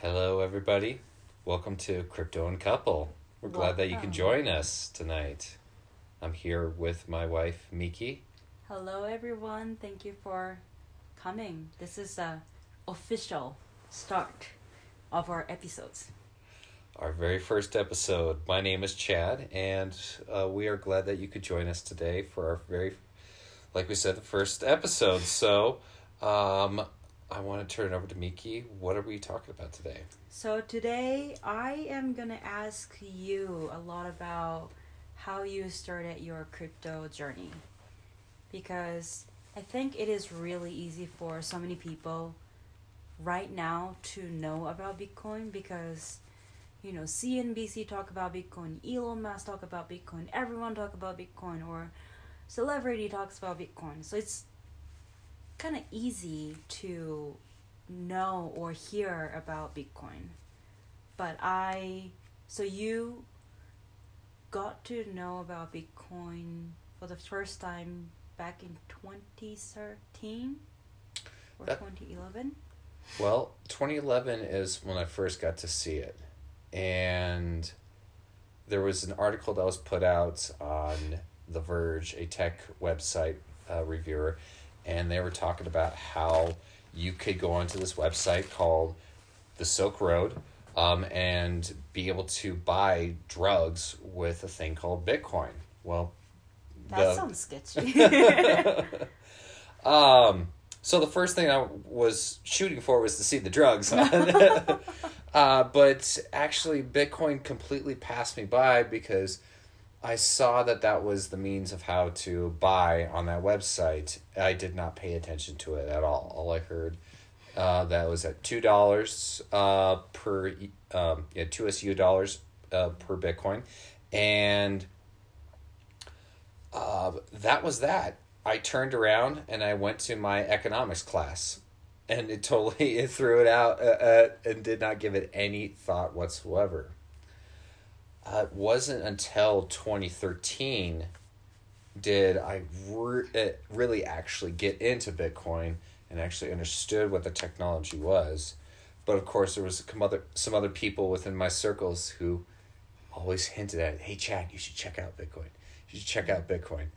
Hello, everybody. Welcome to Crypto and Couple. We're glad that you can join us tonight. I'm here with my wife, Miki. Hello, everyone. Thank you for coming. This is a official start of our episodes. Our very first episode. My name is Chad, and uh, we are glad that you could join us today for our very, like we said, the first episode. So, um, I want to turn it over to Miki. What are we talking about today? So today, I am gonna ask you a lot about how you started your crypto journey, because I think it is really easy for so many people right now to know about Bitcoin because you know CNBC talk about Bitcoin, Elon Musk talk about Bitcoin, everyone talk about Bitcoin, or celebrity talks about Bitcoin. So it's kind of easy to know or hear about Bitcoin. But I, so you got to know about Bitcoin for the first time back in 2013 or That- 2011? Well, 2011 is when I first got to see it. And there was an article that was put out on The Verge, a tech website uh, reviewer, and they were talking about how you could go onto this website called the Silk Road um, and be able to buy drugs with a thing called Bitcoin. Well, That the- sounds sketchy. um, so the first thing I was shooting for was to see the drugs. uh, but actually, Bitcoin completely passed me by because I saw that that was the means of how to buy on that website. I did not pay attention to it at all. All I heard uh, that was at two dollars uh, per um, yeah two SU dollars uh, per Bitcoin, and uh, that was that. I turned around and I went to my economics class, and it totally it threw it out uh, uh, and did not give it any thought whatsoever. Uh, it wasn't until 2013 did I re- really actually get into Bitcoin and actually understood what the technology was. But of course, there was some other some other people within my circles who always hinted at, "Hey, Chad, you should check out Bitcoin. You should check out Bitcoin."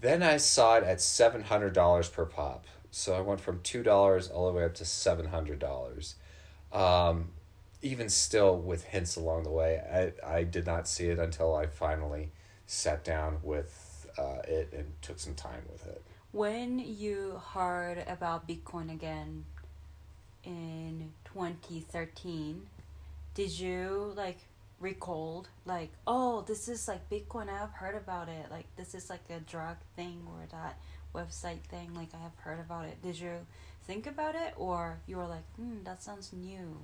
Then I saw it at seven hundred dollars per pop. So I went from two dollars all the way up to seven hundred dollars. Um, even still, with hints along the way, I I did not see it until I finally sat down with uh, it and took some time with it. when you heard about Bitcoin again in 2013, did you like recalled like, oh, this is like Bitcoin, I have heard about it. Like this is like a drug thing or that website thing, like I have heard about it. Did you think about it or you were like, hmm, that sounds new?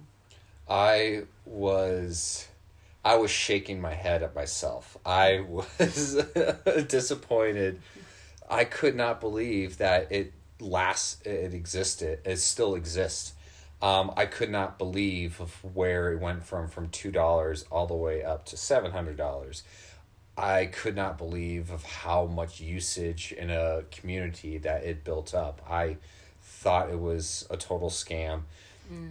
I was I was shaking my head at myself. I was disappointed. I could not believe that it last it existed. It still exists. Um, I could not believe of where it went from from two dollars all the way up to seven hundred dollars. I could not believe of how much usage in a community that it built up. I thought it was a total scam.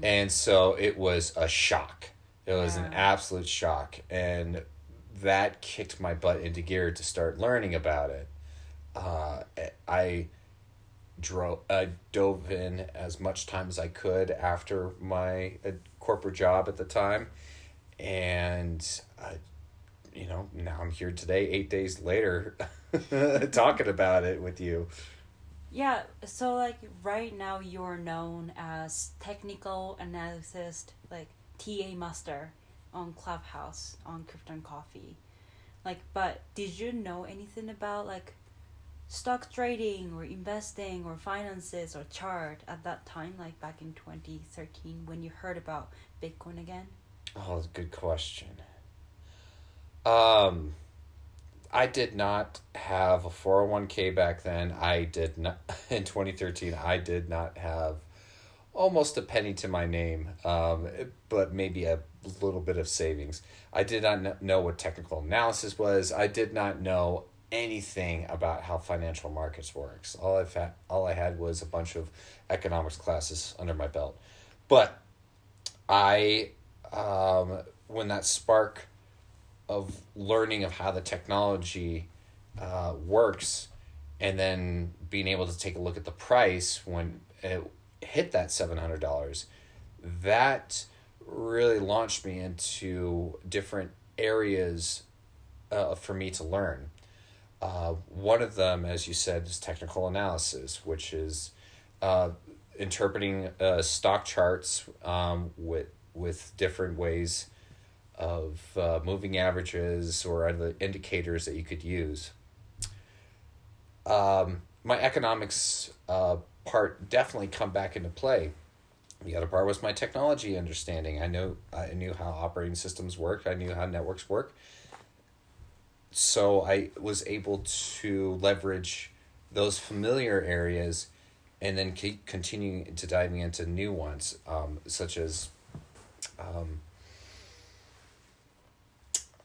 And so it was a shock. It was an absolute shock. And that kicked my butt into gear to start learning about it. Uh, I drove, I dove in as much time as I could after my uh, corporate job at the time. And, you know, now I'm here today, eight days later, talking about it with you. Yeah, so like right now you're known as technical analyst, like TA master on Clubhouse on Crypto and Coffee. Like, but did you know anything about like stock trading or investing or finances or chart at that time, like back in 2013 when you heard about Bitcoin again? Oh, that's a good question. Um, I did not have a 401k back then. I did not, in 2013, I did not have almost a penny to my name, um, but maybe a little bit of savings. I did not know what technical analysis was. I did not know anything about how financial markets works. All I had, all I had was a bunch of economics classes under my belt. But I um, when that spark of learning of how the technology uh, works, and then being able to take a look at the price when it hit that seven hundred dollars, that really launched me into different areas uh, for me to learn. Uh, one of them, as you said, is technical analysis, which is uh, interpreting uh, stock charts um, with with different ways of uh, moving averages or other indicators that you could use. Um, my economics uh, part definitely come back into play. The other part was my technology understanding. I know I knew how operating systems work. I knew how networks work. So I was able to leverage those familiar areas and then keep continuing to diving into new ones, um, such as, um,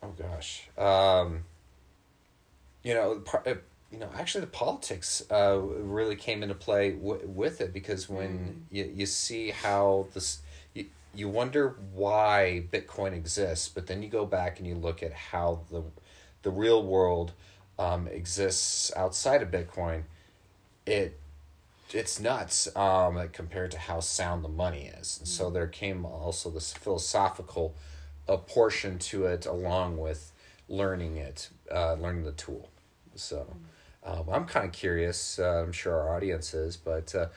oh gosh, um, you know, uh, you know, actually the politics uh, really came into play w- with it because when mm. you, you see how this, you, you wonder why Bitcoin exists, but then you go back and you look at how the, the real world um, exists outside of Bitcoin, it it's nuts um, compared to how sound the money is. And so mm. there came also this philosophical a portion to it along with learning it, uh, learning the tool. So um, I'm kind of curious. Uh, I'm sure our audience is, but uh,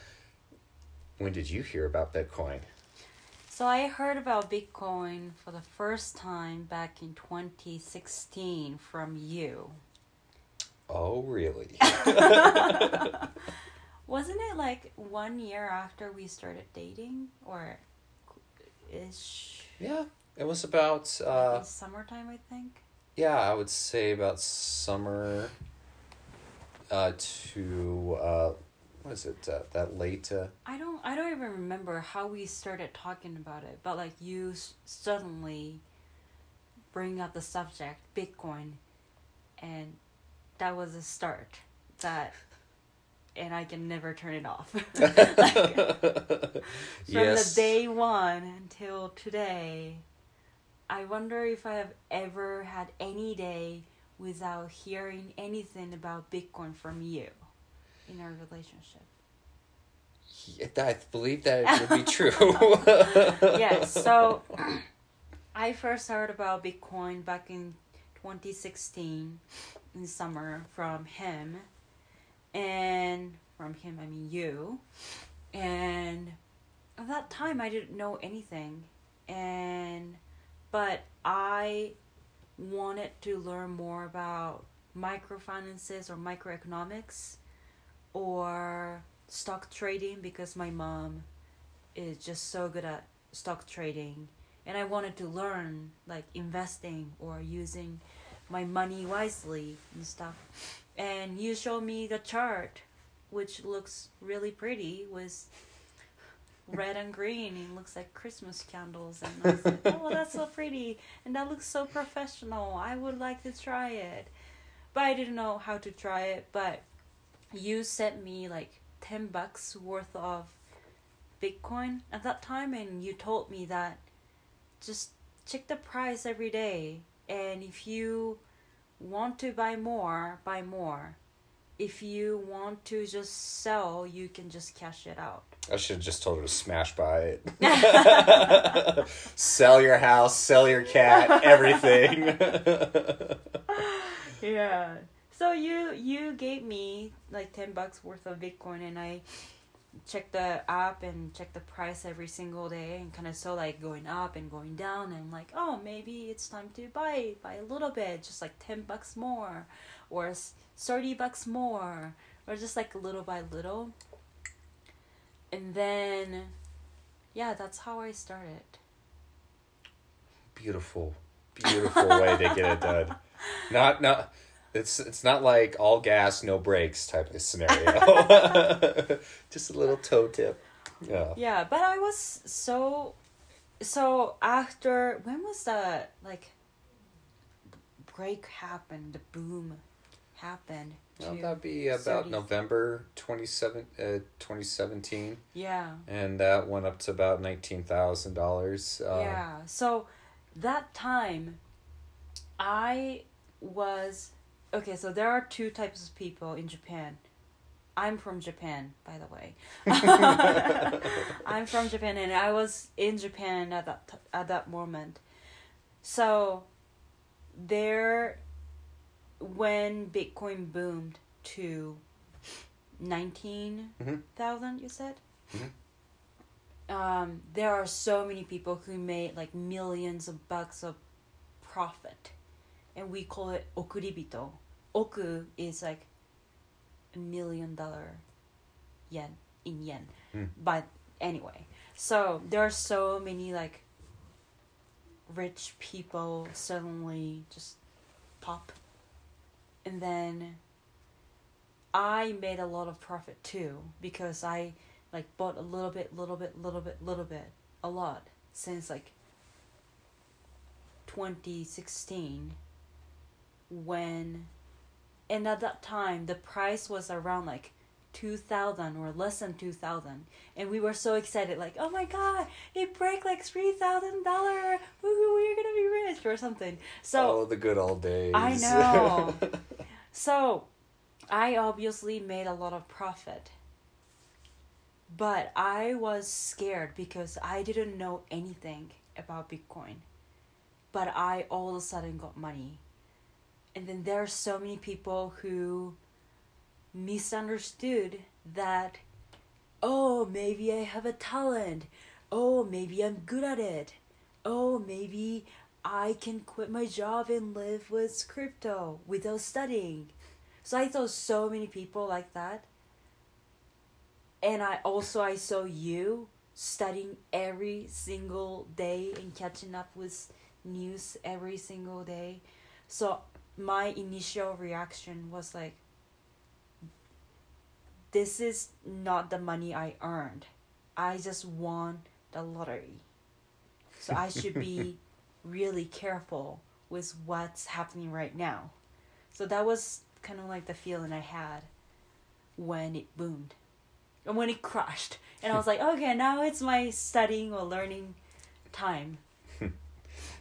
when did you hear about Bitcoin? So I heard about Bitcoin for the first time back in 2016 from you. Oh, really? Wasn't it like one year after we started dating, or ish? Yeah, it was about uh, summertime, I think. Yeah, I would say about summer. Uh, to uh, what is it? Uh, that late. Uh, I don't. I don't even remember how we started talking about it, but like you s- suddenly bring up the subject Bitcoin, and that was a start. That and I can never turn it off. like, from yes. the day one until today, I wonder if I have ever had any day without hearing anything about Bitcoin from you in our relationship. Yeah, I believe that it would be true. yes, so I first heard about Bitcoin back in 2016 in summer from him and from him I mean you, and at that time I didn't know anything, and but I wanted to learn more about microfinances or microeconomics or stock trading because my mom is just so good at stock trading. And I wanted to learn like investing or using my money wisely and stuff. And you showed me the chart which looks really pretty with red and green it looks like christmas candles. And i was like oh that's so pretty. And that looks so professional. I would like to try it. But i didn't know how to try it. But you sent me like 10 bucks worth of bitcoin at that time. And you told me that just check the price every day. And if you want to buy more, buy more. If you want to just sell, you can just cash it out. I should have just told her to smash buy it. sell your house, sell your cat, everything. yeah. So you you gave me like 10 bucks worth of Bitcoin and I check the app and check the price every single day and kind of saw like going up and going down and like oh maybe it's time to buy buy a little bit just like 10 bucks more or 30 bucks more or just like little by little and then yeah that's how i started beautiful beautiful way to get it done not not it's it's not like all gas, no brakes type of scenario. Just a little toe tip. Yeah. Yeah, but I was so so after when was the like break happened, the boom happened? Well, that'd be about 30. November 27, uh, 2017. Yeah. And that went up to about $19,000. Uh, yeah. So that time, I was okay. So there are two types of people in Japan. I'm from Japan, by the way. I'm from Japan, and I was in Japan at that t- at that moment. So, there, when Bitcoin boomed to nineteen thousand, you said. Um, there are so many people who made like millions of bucks of profit, and we call it okuribito. Oku is like a million dollar yen in yen, Hmm. but anyway, so there are so many like rich people suddenly just pop, and then I made a lot of profit too because I like bought a little bit, little bit, little bit, little bit, a lot since like 2016 when and at that time the price was around like 2000 or less than 2000 and we were so excited like oh my god it break like $3000 woohoo we're gonna be rich or something so oh, the good old days. I know. So, I obviously made a lot of profit. But I was scared because I didn't know anything about Bitcoin. But I all of a sudden got money. And then there are so many people who misunderstood that, oh, maybe I have a talent. Oh, maybe I'm good at it. Oh, maybe I can quit my job and live with crypto without studying. So I saw so many people like that. And I also I saw you studying every single day and catching up with news every single day. So my initial reaction was like this is not the money I earned. I just won the lottery. So I should be really careful with what's happening right now. So that was kind of like the feeling I had when it boomed and when it crashed. And I was like, okay, now it's my studying or learning time.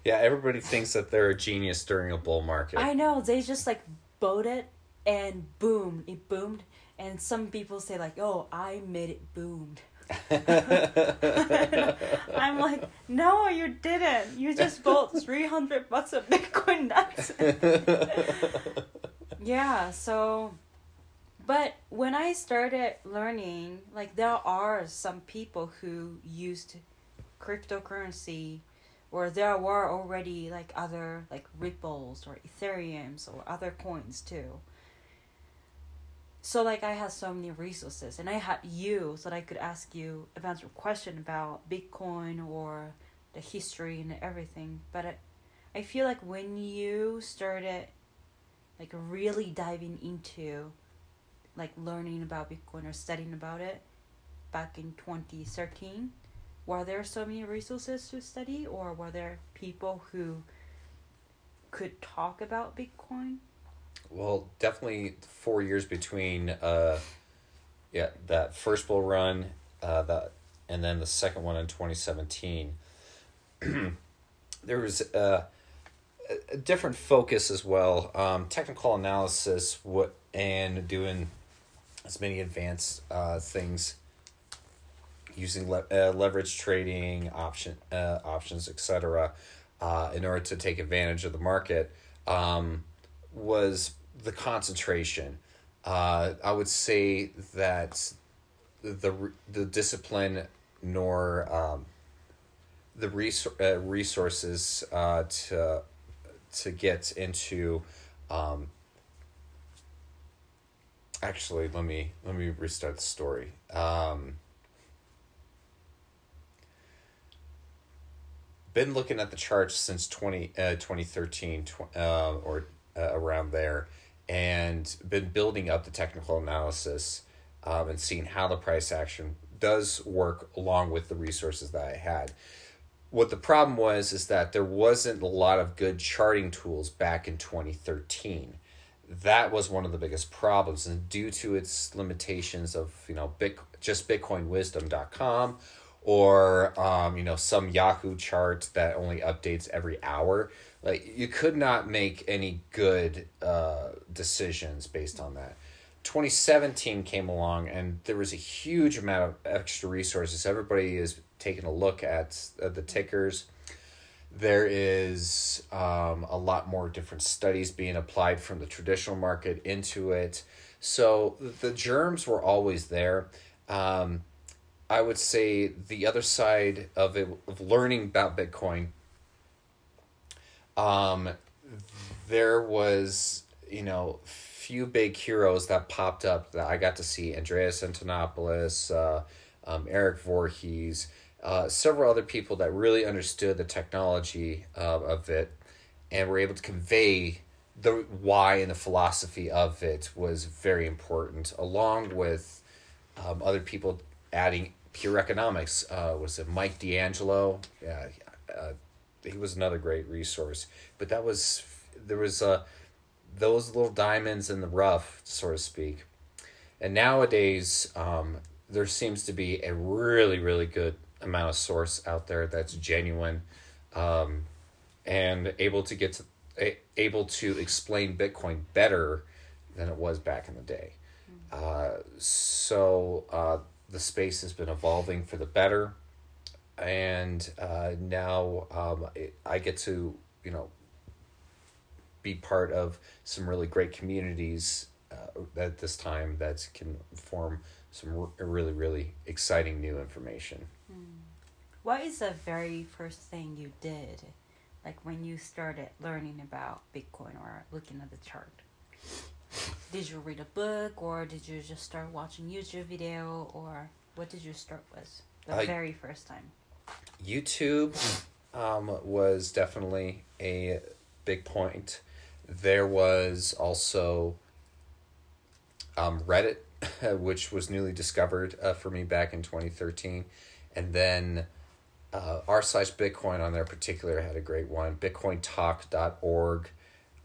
Yeah, everybody thinks that they're a genius during a bull market. I know, they just like bought it and boom, it boomed. And some people say, like, oh, I made it boomed. I'm like, no, you didn't. You just bought 300 bucks of Bitcoin. It. yeah, so. But when I started learning, like, there are some people who used cryptocurrency or there were already like other like ripples or ethereums or other coins too so like i had so many resources and i had you so that i could ask you about your question about bitcoin or the history and everything. But I, I feel like when you started like really diving into like learning about bitcoin or studying about it back in 2013 were there so many resources to study or were there people who could talk about bitcoin Well, definitely four years between, uh, yeah, that first bull run, uh, that, and then the second one in twenty seventeen. there was uh, a, different focus as well. Um, technical analysis, what and doing as many advanced uh, things using le- uh, leverage trading, option uh, options, etc. Uh, in order to take advantage of the market. Um, was the concentration. Uh, I would say that the the discipline nor um, the resor- uh, resources uh, to to get into. Um, actually, let me let me restart the story. Um, been looking at the charts since 20, uh, 2013 tw- uh, or uh, around there and been building up the technical analysis um, and seeing how the price action does work along with the resources that I had. What the problem was is that there wasn't a lot of good charting tools back in 2013. that was one of the biggest problems and due to its limitations of you know Bit, just bitcoinwisdom.com or um, you know some yahoo chart that only updates every hour like you could not make any good uh, decisions based on that 2017 came along and there was a huge amount of extra resources everybody is taking a look at uh, the tickers there is um, a lot more different studies being applied from the traditional market into it. So the germs were always there. Um, I would say the other side of it, of learning about Bitcoin, um, there was, you know, few big heroes that popped up that I got to see. Andreas Antonopoulos, uh, um, Eric Voorhees, uh, several other people that really understood the technology uh, of it and were able to convey the why and the philosophy of it was very important, along with um, other people adding pure economics. Uh, was it Mike D'Angelo? Yeah, uh, he was another great resource. But that was there was uh, those little diamonds in the rough, so to speak. And nowadays, um, there seems to be a really, really good amount of source out there that's genuine um, and able to get to a, able to explain Bitcoin better than it was back in the day. Uh, so uh, the space has been evolving for the better, and uh, now um, I get to you know be part of some really great communities uh, at this time that can form some really really exciting new information. What is the very first thing you did, like when you started learning about Bitcoin or looking at the chart? Did you read a book or did you just start watching YouTube video or what did you start with the I- very first time? YouTube um, was definitely a big point. There was also um, Reddit, which was newly discovered uh, for me back in 2013. And then uh, r slash Bitcoin on there particular had a great one. BitcoinTalk.org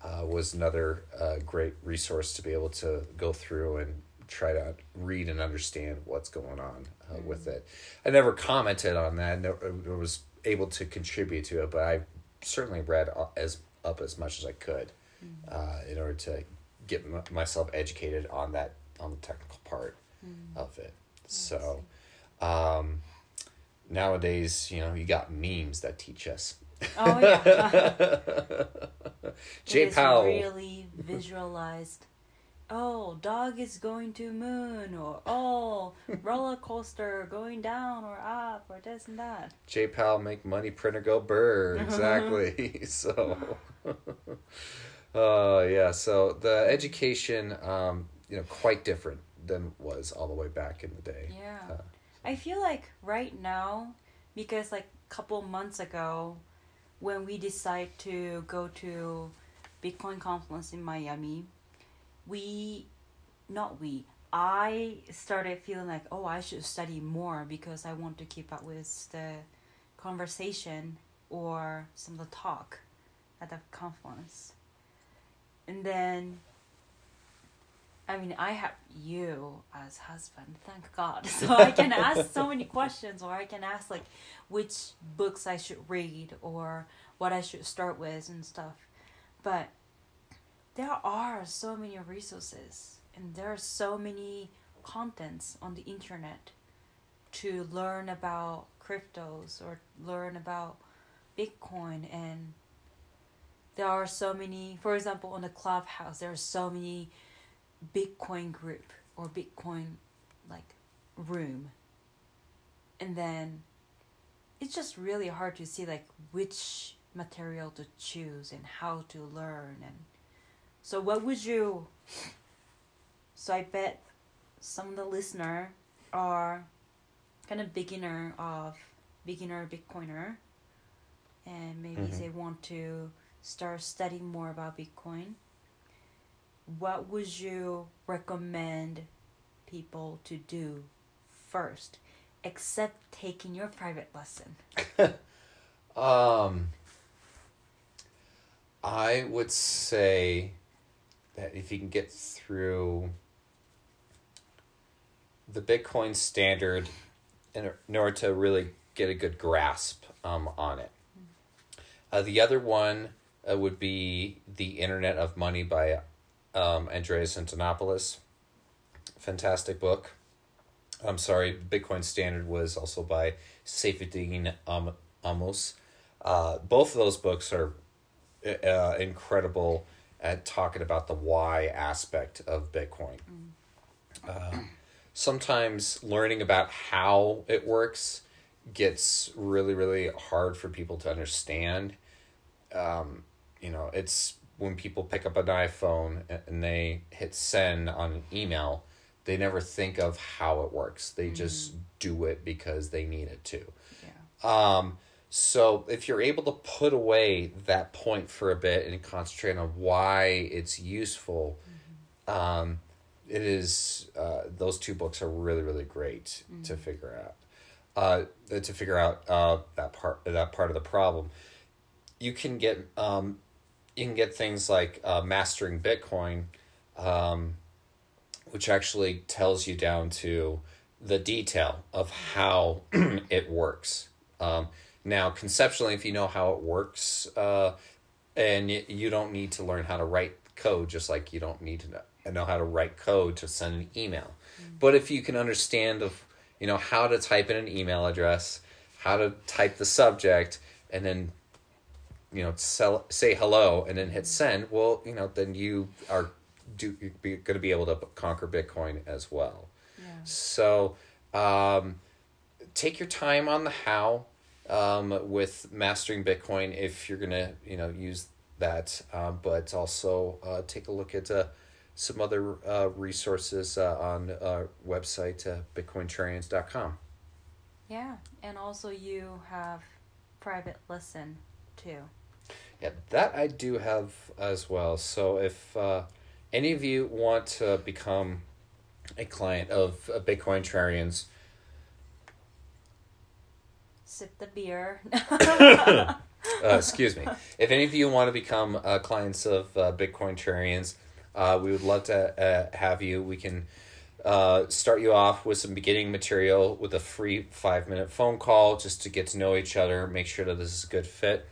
uh, was another uh, great resource to be able to go through and try to read and understand what's going on uh, with it. I never commented on that. Never was able to contribute to it, but I certainly read as up as much as I could uh, in order to get m- myself educated on that on the technical part of it. So um, nowadays, you know, you got memes that teach us. Oh yeah. J It is Powell. really visualized. Oh, dog is going to moon, or oh, roller coaster going down or up, or this and that. J Powell make money, printer go burr. Exactly. so, uh, yeah. So the education, um, you know, quite different than was all the way back in the day. Yeah. Uh, I feel like right now, because like a couple months ago, when we decide to go to Bitcoin conference in Miami, we, not we, I started feeling like oh I should study more because I want to keep up with the conversation or some of the talk at the conference, and then I mean, I have you as husband, thank God. So I can ask so many questions, or I can ask like which books I should read, or what I should start with, and stuff. But there are so many resources, and there are so many contents on the internet to learn about cryptos or learn about Bitcoin and there are so many for example on the clubhouse there are so many Bitcoin group or Bitcoin like room. And then it's just really hard to see like which material to choose and how to learn and so what would you so I bet some of the listener are kind of beginner of beginner Bitcoiner and maybe Mhm. they want to start studying more about Bitcoin what would you recommend people to do first except taking your private lesson Um, I would say that if you can get through the Bitcoin standard in, order to really get a good grasp um, on it. Uh, the other one uh, would be The Internet of Money by um, Andreas Antonopoulos. Fantastic book. I'm sorry, Bitcoin Standard was also by Saifedean um, Ammous. Uh, both of those books are uh, incredible at talking about the why aspect of Bitcoin. Uh, sometimes learning about how it works gets really, really hard for people to understand. Um, you know, it's when people pick up an iPhone and they hit send on an email, they never think of how it works. They just do it because they need it to. Yeah. Um, so if you're able to put away that point for a bit and concentrate on why it's useful, um, it is uh, those two books are really really great to figure out. Uh, to figure out uh, that part that part of the problem, you can get um, you can get things like uh, mastering Bitcoin, um, which actually tells you down to the detail of how it works. Um, now, conceptually, if you know how it works, uh, and y- you don't need to learn how to write code, just like you don't need to know, know how to write code to send an email. But if you can understand of you know how to type in an email address, how to type the subject, and then you know sell, say hello and then hit send, well, you know then you are do you're going to be able to conquer Bitcoin as well. Yeah. So um, take your time on the how um, with mastering Bitcoin if you're gonna you know use that, um, but also uh, take a look at uh, some other uh, resources uh, on uh, website uh, bitcointrarians.com. Yeah. And also you have private listen too. Yeah, that I do have as well. So if uh, any of you want to become a client of uh, Bitcoin Trarians, Sip the beer. uh, excuse me. If any of you want to become uh, clients of uh, Bitcoin Trarians, uh, we would love to uh, have you. We can uh, start you off with some beginning material with a free five minute phone call just to get to know each other, make sure that this is a good fit.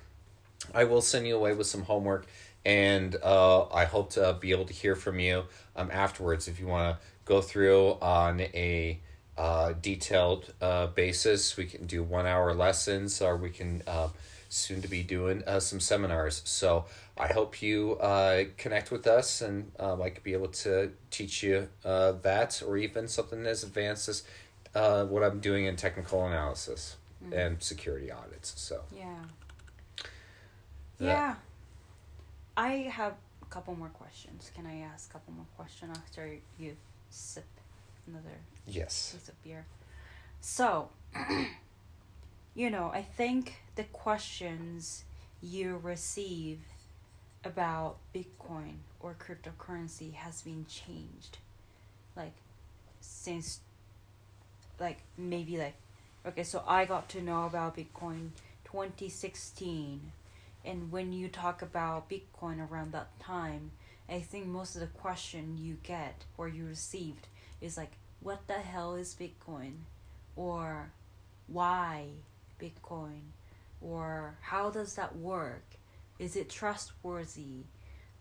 I will send you away with some homework, and uh, I hope to be able to hear from you um, afterwards if you want to go through on a uh, detailed uh, basis. We can do one hour lessons, or we can uh, soon to be doing uh, some seminars. So I hope you uh, connect with us, and um, I could be able to teach you uh, that, or even something as advanced as uh, what I'm doing in technical analysis and security audits. So. Yeah. Yeah. I have a couple more questions. Can I ask a couple more questions after you sip another Yes. piece of beer? So, you know, I think the questions you receive about Bitcoin or cryptocurrency has been changed. Like, since, like, maybe like, okay, so I got to know about Bitcoin 2016 and when you talk about bitcoin around that time i think most of the question you get or you received is like what the hell is bitcoin? Or why bitcoin? Or how does that work? Is it trustworthy?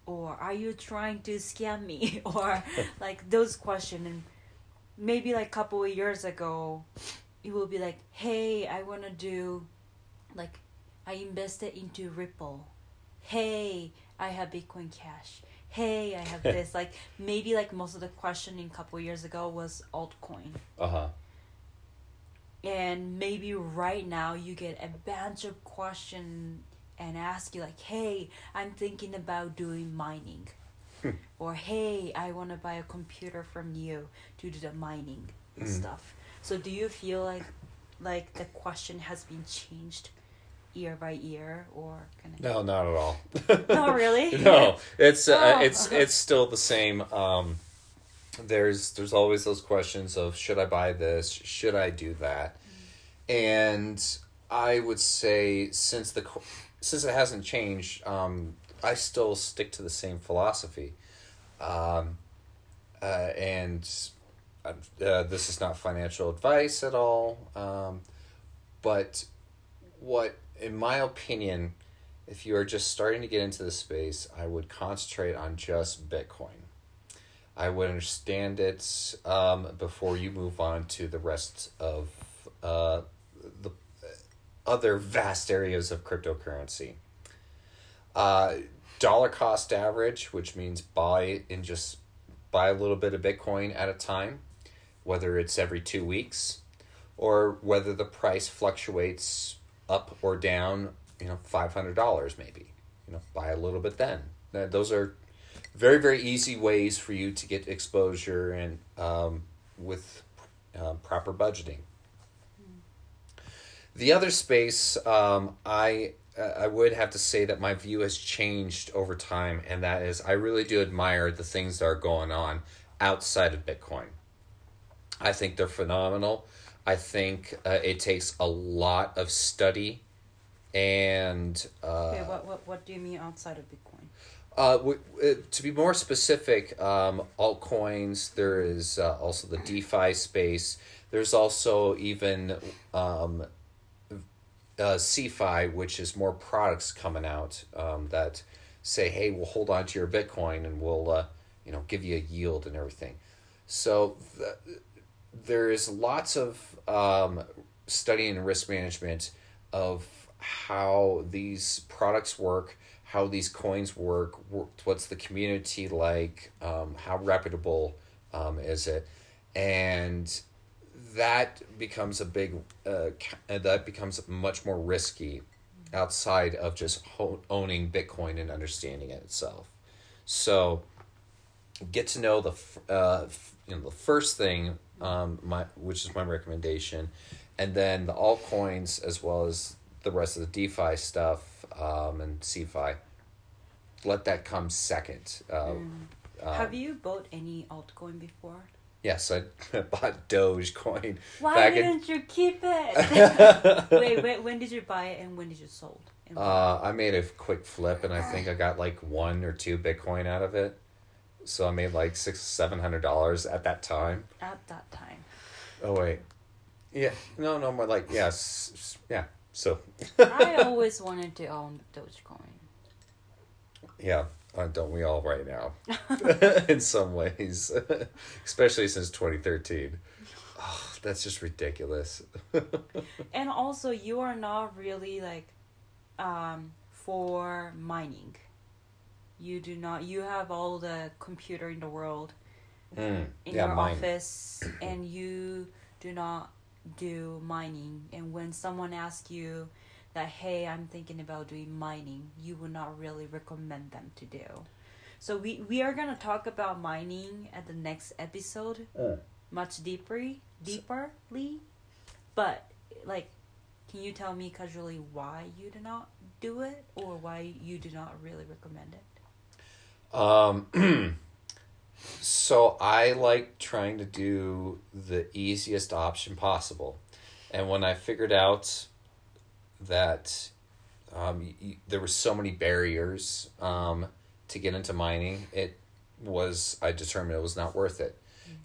Or are you trying to scam me? Or like those questions and maybe like a couple of years ago it will be like hey i want to do like I invested into Ripple. Hey, I have Bitcoin Cash. Hey, I have this. like maybe like most of the questioning a couple years ago was altcoin. Uh huh. And maybe right now you get a bunch of question and ask you like, "Hey, I'm thinking about doing mining." or "Hey, I want to buy a computer from you to do the mining and Mm. stuff." So do you feel like like the question has been changed year by year or kind of No, not at all. No, really? no, it's uh, Oh. it's it's still the same. Um, there's there's always those questions of should I buy this? Should I do that? And I would say since the since it hasn't changed, um, I still stick to the same philosophy. Um, uh, and uh, this is not financial advice at all. Um, but what, in my opinion, if you are just starting to get into the space, I would concentrate on just Bitcoin. I would understand it um, before you move on to the rest of uh, the other vast areas of cryptocurrency. Uh, dollar cost average, which means buy and just buy a little bit of Bitcoin at a time, whether it's every two weeks or whether the price fluctuates up or down, you know, $500 maybe. You know, buy a little bit then. Those are very, very easy ways for you to get exposure and um, with uh, proper budgeting. The other space, um, I I would have to say that my view has changed over time, and that is I really do admire the things that are going on outside of Bitcoin. I think they're phenomenal. I think uh, it takes a lot of study and. Uh, okay, what, what, what do you mean outside of Bitcoin? Uh, w- w- to be more specific, um, altcoins, there is uh, also the DeFi space. There's also even um, uh, CeFi, which is more products coming out um, that say, "Hey, we'll hold on to your Bitcoin and we'll, uh, you know, give you a yield and everything." So th- there is lots of um, studying risk management of how these products work, how these coins work, what's the community like, um, how reputable um, is it, and that becomes a big uh, that becomes much more risky outside of just owning bitcoin and understanding it itself. So get to know the uh, you know the first thing um, my which is my recommendation and then the altcoins as well as the rest of the defi stuff um, and CeFi let that come second uh, mm. um, have you bought any altcoin before Yes, I bought Dogecoin. Why didn't in... you keep it? wait, wait, when did you buy it and when did you sold? Uh, I made a quick flip and I think I got like one or two Bitcoin out of it. So I made like six, seven hundred dollars at that time. At that time. Oh wait, yeah, no, no, more like yes, yeah. So. I always wanted to own Dogecoin. Yeah, uh, don't we all right now? In some ways, especially since 2013. Oh, that's just ridiculous. and also, you are not really like um, for mining. You do not. You have all the computer in the world mm, in yeah, your mine. office, and you do not do mining. And when someone asks you that hey i'm thinking about doing mining you would not really recommend them to do so we we are gonna talk about mining at the next episode uh. much deeper deeperly but like can you tell me casually why you do not do it or why you do not really recommend it um so i like trying to do the easiest option possible and when i figured out that um, y- there were so many barriers um, to get into mining. It was I determined it was not worth it.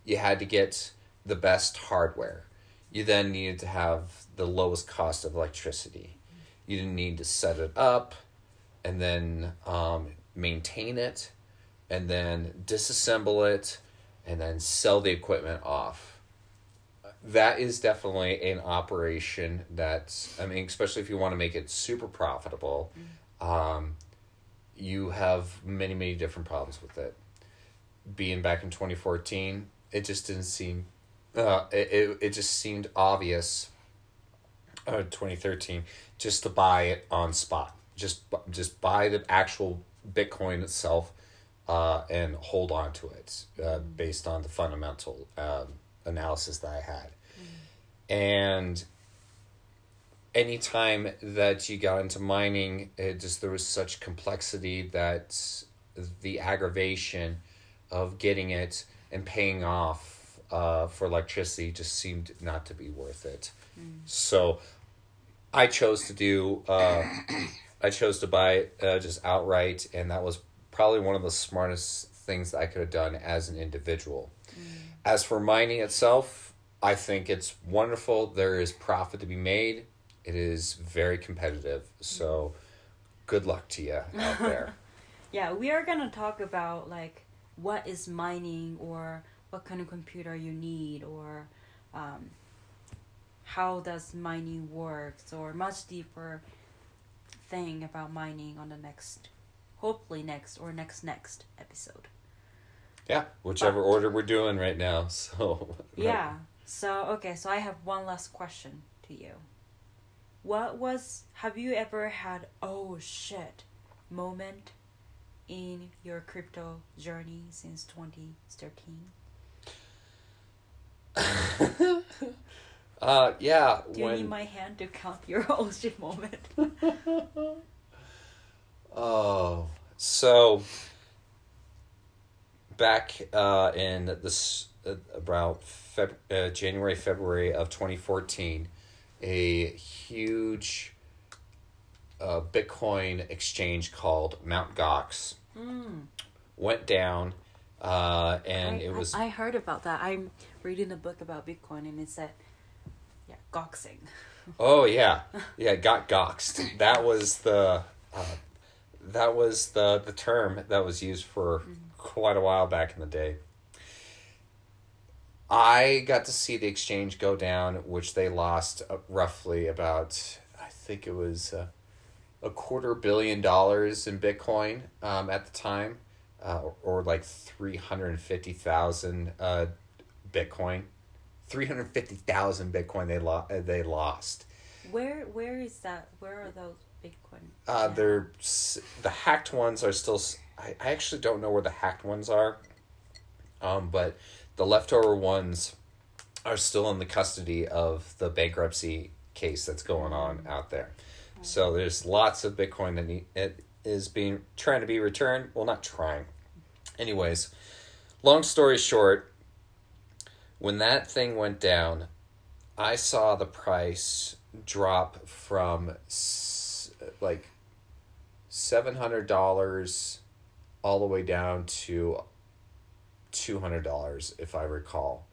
You had to get the best hardware. You then needed to have the lowest cost of electricity. You didn't need to set it up and then um, maintain it and then disassemble it and then sell the equipment off that is definitely an operation that I mean, especially if you want to make it super profitable, mm-hmm. um, you have many many different problems with it. Being back in twenty fourteen, it just didn't seem, uh, it, it it just seemed obvious. Uh, twenty thirteen, just to buy it on spot, just just buy the actual Bitcoin itself, uh, and hold on to it, uh, mm-hmm. based on the fundamental um, analysis that I had. And anytime that you got into mining, it just there was such complexity that the aggravation of getting it and paying off uh, for electricity just seemed not to be worth it. Mm. So I chose to do. Uh, I chose to buy it uh, just outright, and that was probably one of the smartest things that I could have done as an individual. As for mining itself, I think it's wonderful. There is profit to be made. It is very competitive. So, good luck to you out there. Yeah, we are gonna talk about like what is mining or what kind of computer you need or um, how does mining works or much deeper thing about mining on the next hopefully next or next next episode. Yeah, whichever But- order we're doing right now. So, Yeah. So okay, so I have one last question to you. What was have you ever had oh shit moment in your crypto journey since 2013? uh, yeah. Do you when, need my hand to count your oh shit moment? Oh, so back uh, in this uh, about Feb- uh, January February of twenty fourteen, a huge uh, Bitcoin exchange called Mount Gox Mm. went down, uh, and I, it was I, I heard about that. I'm reading a book about Bitcoin and it said yeah, goxing. Oh yeah, yeah. Got goxed. That was the uh, that was the the term that was used for quite a while back in the day. I got to see the exchange go down, which they lost uh, roughly about I think it was uh, a quarter billion dollars in Bitcoin um, at the time, uh, or, or like three hundred and fifty thousand uh, Bitcoin. 350,000 Bitcoin they lo- uh, they lost. Where where is that? Where are those Uh, they're the hacked ones are still. I, I actually don't know where the hacked ones are, um, but the leftover ones are still in the custody of the bankruptcy case that's going on out there. So there's lots of Bitcoin that need, it is being trying to be returned. Well, not trying. Anyways, long story short, when that thing went down, I saw the price drop from like seven hundred dollars all the way down to two hundred dollars, if I recall.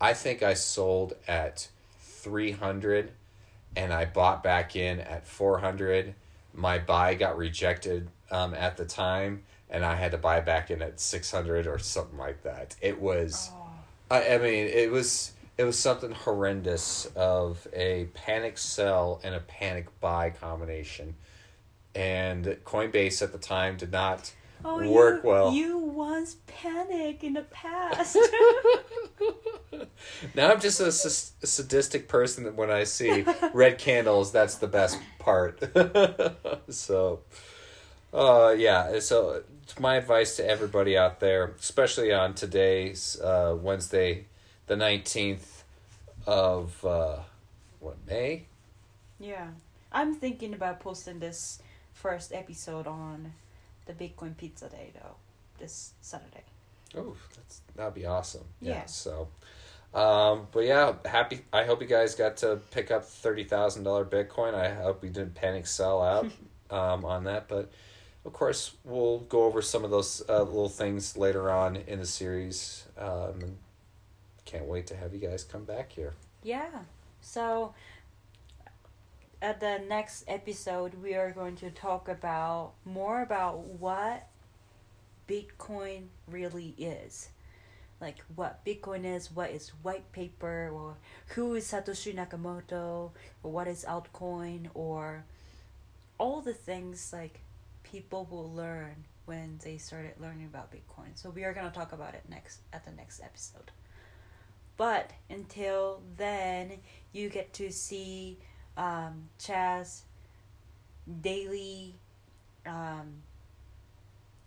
I think I sold at three hundred, and I bought back in at four hundred. My buy got rejected um, at the time, and I had to buy back in at six hundred or something like that. It was. Oh. I, I mean, it was it was something horrendous of a panic sell and a panic buy combination, and Coinbase at the time did not Oh, work you, well. You once panic in the past. now I'm just a, s- a sadistic person that when I see red candles, that's the best part. so, uh, yeah. So my advice to everybody out there, especially on today's uh, Wednesday, the nineteenth of uh, what May. yeah, I'm thinking about posting this first episode on the Bitcoin Pizza Day though, this Saturday. Oh, that's that'd be awesome. Yeah. So, um, but yeah, happy. I hope you guys got to pick up thirty thousand dollar Bitcoin. I hope you didn't panic sell out um, on that. But of course, we'll go over some of those uh, little things later on in the series. Um, and can't wait to have you guys come back here. Yeah. So at the next episode we are going to talk about more about what Bitcoin really is. Like what Bitcoin is, what is white paper, or who is Satoshi Nakamoto, or what is altcoin, or all the things like people will learn when they started learning about Bitcoin. So we are gonna talk about it next at the next episode. But until then, you get to see um, Chad's daily, um,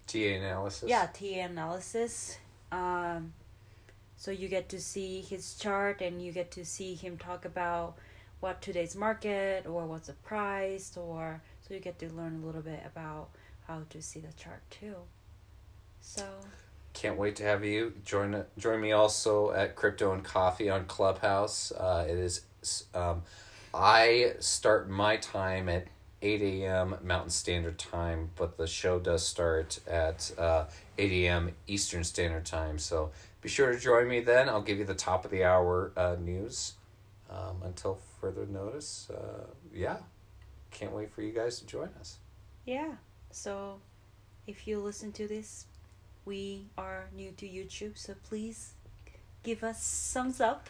TA analysis. yeah, TA analysis. Um, so you get to see his chart and you get to see him talk about what today's market or what's the price or so you get to learn a little bit about how to see the chart too. So Can't wait to have you join join me also at Crypto and Coffee on Clubhouse. Uh, it is um, I start my time at 8 a.m. Mountain Standard Time, but the show does start at uh, 8 a.m. Eastern Standard Time. So be sure to join me then. I'll give you the top of the hour uh, news um, until further notice. Uh, yeah, can't wait for you guys to join us. Yeah. So if you listen to this, we are new to YouTube, so please give us thumbs up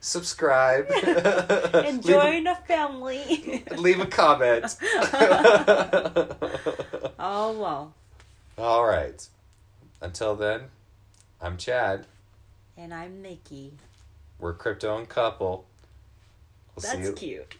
Subscribe. and join the family. Leave a, a comment. oh well. All right. Until then, I'm Chad. And I'm Nikki. We're Crypto and Couple. We'll That's see you. cute.